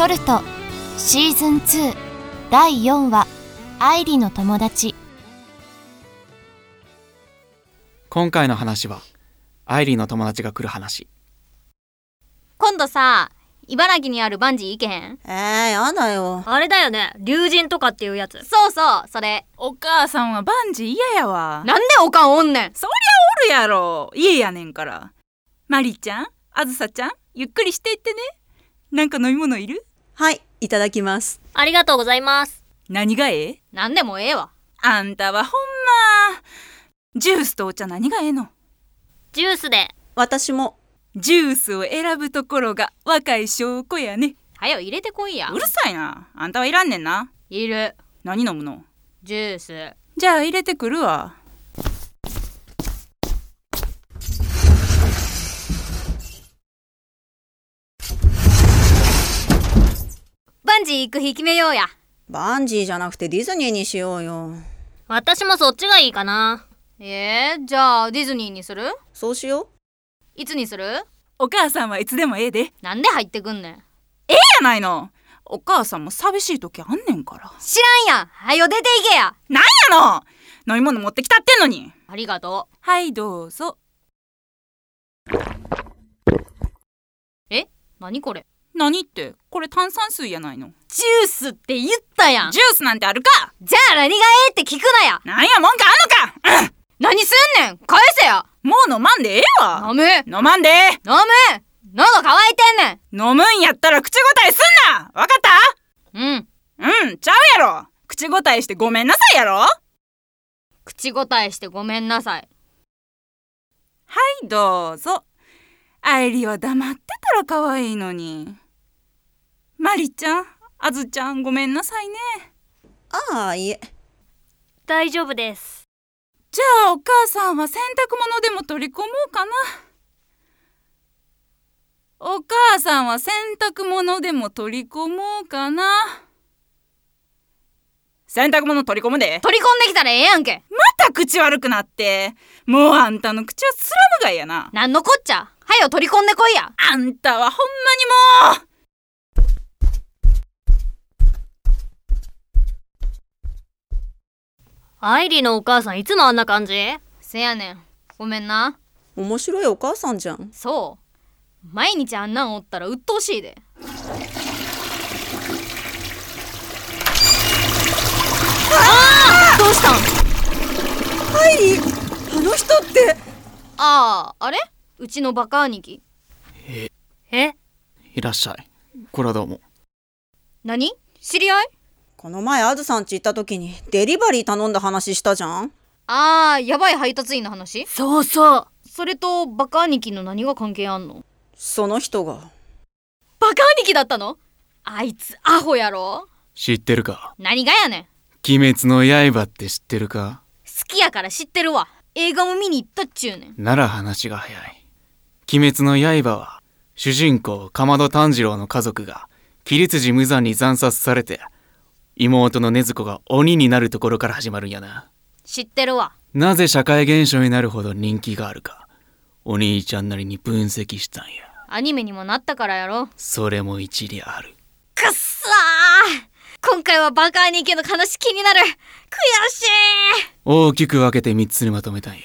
ソルトシーズン2第4話愛理の友達今回の話はアイリーの友達が来る話今度さ茨城にあるバンジー行けへん？えー、やだよ。あれだよね龍神とかっていうやつそうそうそれお母さんはバンジー嫌やわ。なんでおかんおんねん？そりゃおるやろ。家やねんから。マリちゃん、あずさちゃん、ゆっくりしていってね。なんか飲み物いる？はい、いただきます。ありがとうございます何がええ？なんでもええわあんたはほんま。ジュースとお茶何がええの？ジュースで私も。ジュースを選ぶところが若い証拠やね。はよ入れてこいやうるさいな。あんたはいらんねんな。いる何飲むの？ジュースじゃあ入れてくるわ。ジー行く日決めようやバンジーじゃなくてディズニーにしようよ。私もそっちがいいかなえー、じゃあディズニーにする？そうしよいつにする？お母さんはいつでもええで。やなんで入ってくんねん？ないの。お母さんも寂しい時あんねんから。知らんやんはよ出ていけやなんやの飲み物持ってきたってんのに。ありがとはい、どうぞ。うえ？何これ？何って、これ炭酸水やないの。ジュースって言ったやん。ジュースなんてあるか。じゃあ何がええって聞くなや。なんやもんかあんのか、何すんねん。返せやうんもう飲まんでええわ。飲む。飲飲まんで。む。喉乾いてんねん。飲むんやったら口答えすんな。わかった？うん。うん、ちゃうやろ。口答えしてごめんなさいやろ。は口答えしてごめんなさい。い、どうぞ。愛理は黙ってたら可愛いのに。マリちゃん、あずちゃんごめんなさいね。う。ああ、いえ。大丈夫ですじゃあお母さんは洗濯物でも取り込もうかな。お母さんは洗濯物でも取り込もうかな。洗濯物取り込むで。取り込んできたらええやんけまた口悪くなって。もうあんたの口はスラム街やな。なんのこっちゃはよ取り込んでこいや。あんたはほんまにもう。アイリーのお母さんいつもあんな感じ？せやねん。ごめんな。面白いお母さんじゃん。そう。毎日あんなんおったら鬱陶しいで。ああどうしたん？あああれ？うちのバカ兄貴。え？え？いらっしゃい。これはどうも。何？知り合い？この前あずさんち行った時にデリバリー頼んだ話したじゃん？あーやばい配達員の話？そうそう。それとバカ兄貴の何が関係あんの？その人が。バカ兄貴だったの？あいつアホやろ？知ってるか？何がやねん。鬼滅の刃って知ってるか？好きやから知ってるわ。映画も見に行ったっちゅうねん。なら話が早い鬼滅の刃は主人公かまど炭治郎の家族が桐辻無惨に惨殺されて妹の禰豆子が鬼になるところから始まるんやな。知ってるわ。なぜ社会現象になるほど人気があるか。お兄ちゃんなりに分析したんや。アニメにもなったからやろ。それも一理ある。くっさー。今回はバカ兄貴の話気になる。悔しい。大きく分けて3つにまとめたんや。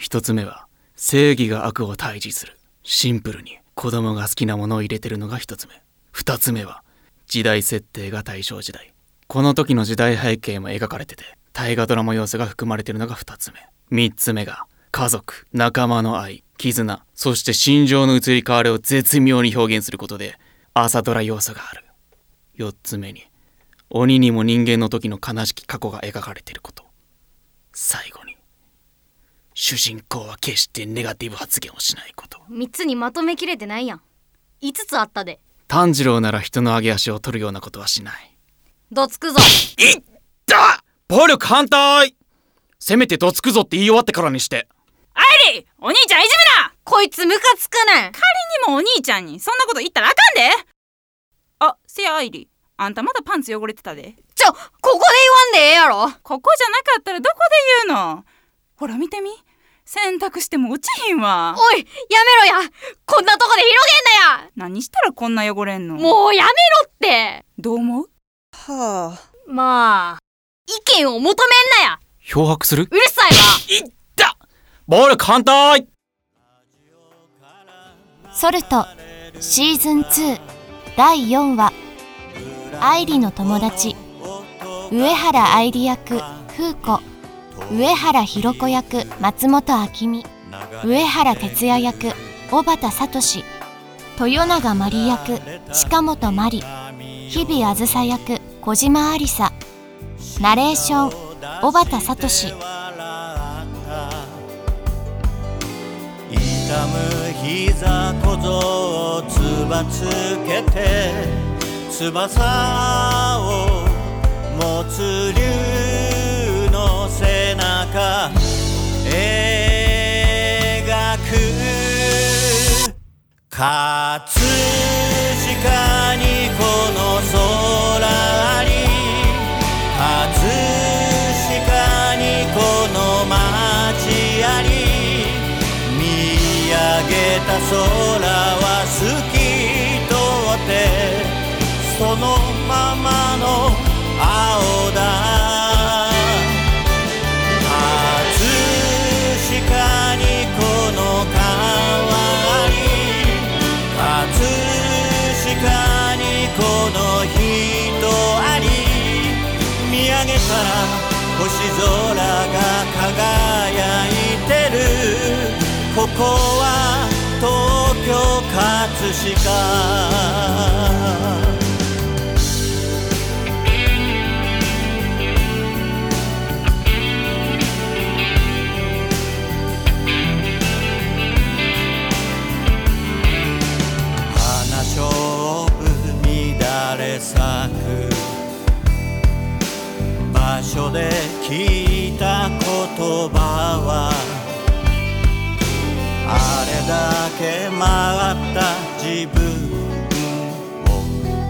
1つ目は正義が悪を退治する。シンプルに。子供が好きなものを入れてるのが1つ目。2つ目は時代設定が大正時代。この時の時代背景も描かれてて大河ドラマ要素が含まれてるのが2つ目。3つ目が家族仲間の愛絆そして心情の移り変わりを絶妙に表現することで朝ドラ要素がある。4つ目に鬼にも人間の時の悲しき過去が描かれていること。最後に主人公は決してネガティブ発言をしないこと。3つにまとめきれてないやん。5つあったで。炭治郎なら人の上げ足を取るようなことはしない。どつくぞ。いった！暴力反対！せめてどつくぞって言い終わってからにして。アイリーお兄ちゃんいじめなこいつムカつくねん。仮にもお兄ちゃんにそんなこと言ったらあかんで！あせやアイリーあんたまだパンツ汚れてたで。ちょここで言わんでええやろ。ここじゃなかったらどこで言うの？ほら見てみ洗濯しても落ちひんわ。おいやめろや。こんなとこで広げんなや。何したらこんな汚れんの？もうやめろって。どう思う？はあ。まあ意見を求めんなや。漂白する？うるさいわ。いった！暴力反対ソルトシーズン2第4話。愛理の友達。上原愛理役風子上原ひろ子役松本明美。上原哲也役小畑聡。豊永真理役近本真理日比あずさ役小島ありさ。ナレーション小畑聡。痛む膝小僧をつばつけて翼を持つ竜。葛飾にこの空あり葛飾にこの街あり見上げた空は透き通ってその星空が輝いてる。ここは東京葛飾。所で聞いた言葉はあれだけ曲がった自分を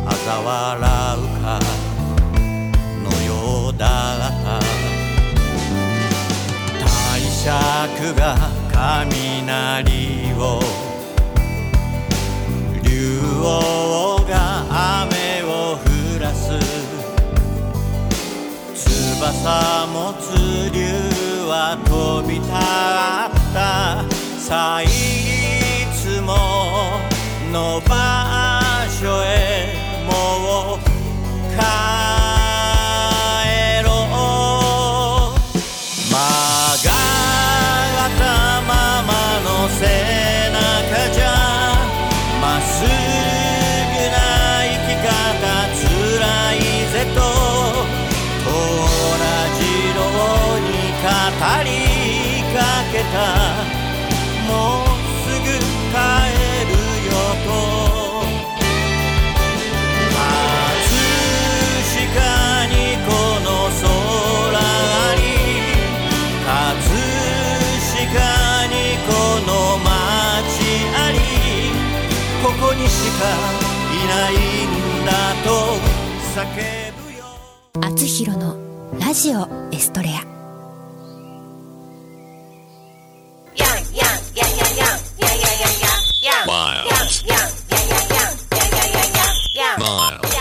嘲笑うかのようだった帝釈が雷を翼持つ竜は飛び立った。さいつものもうすぐ帰るよと。葛飾にこの空あり葛飾にこの街あり。ここにしかいないんだと叫ぶよ。あつひろのラジオエストレア。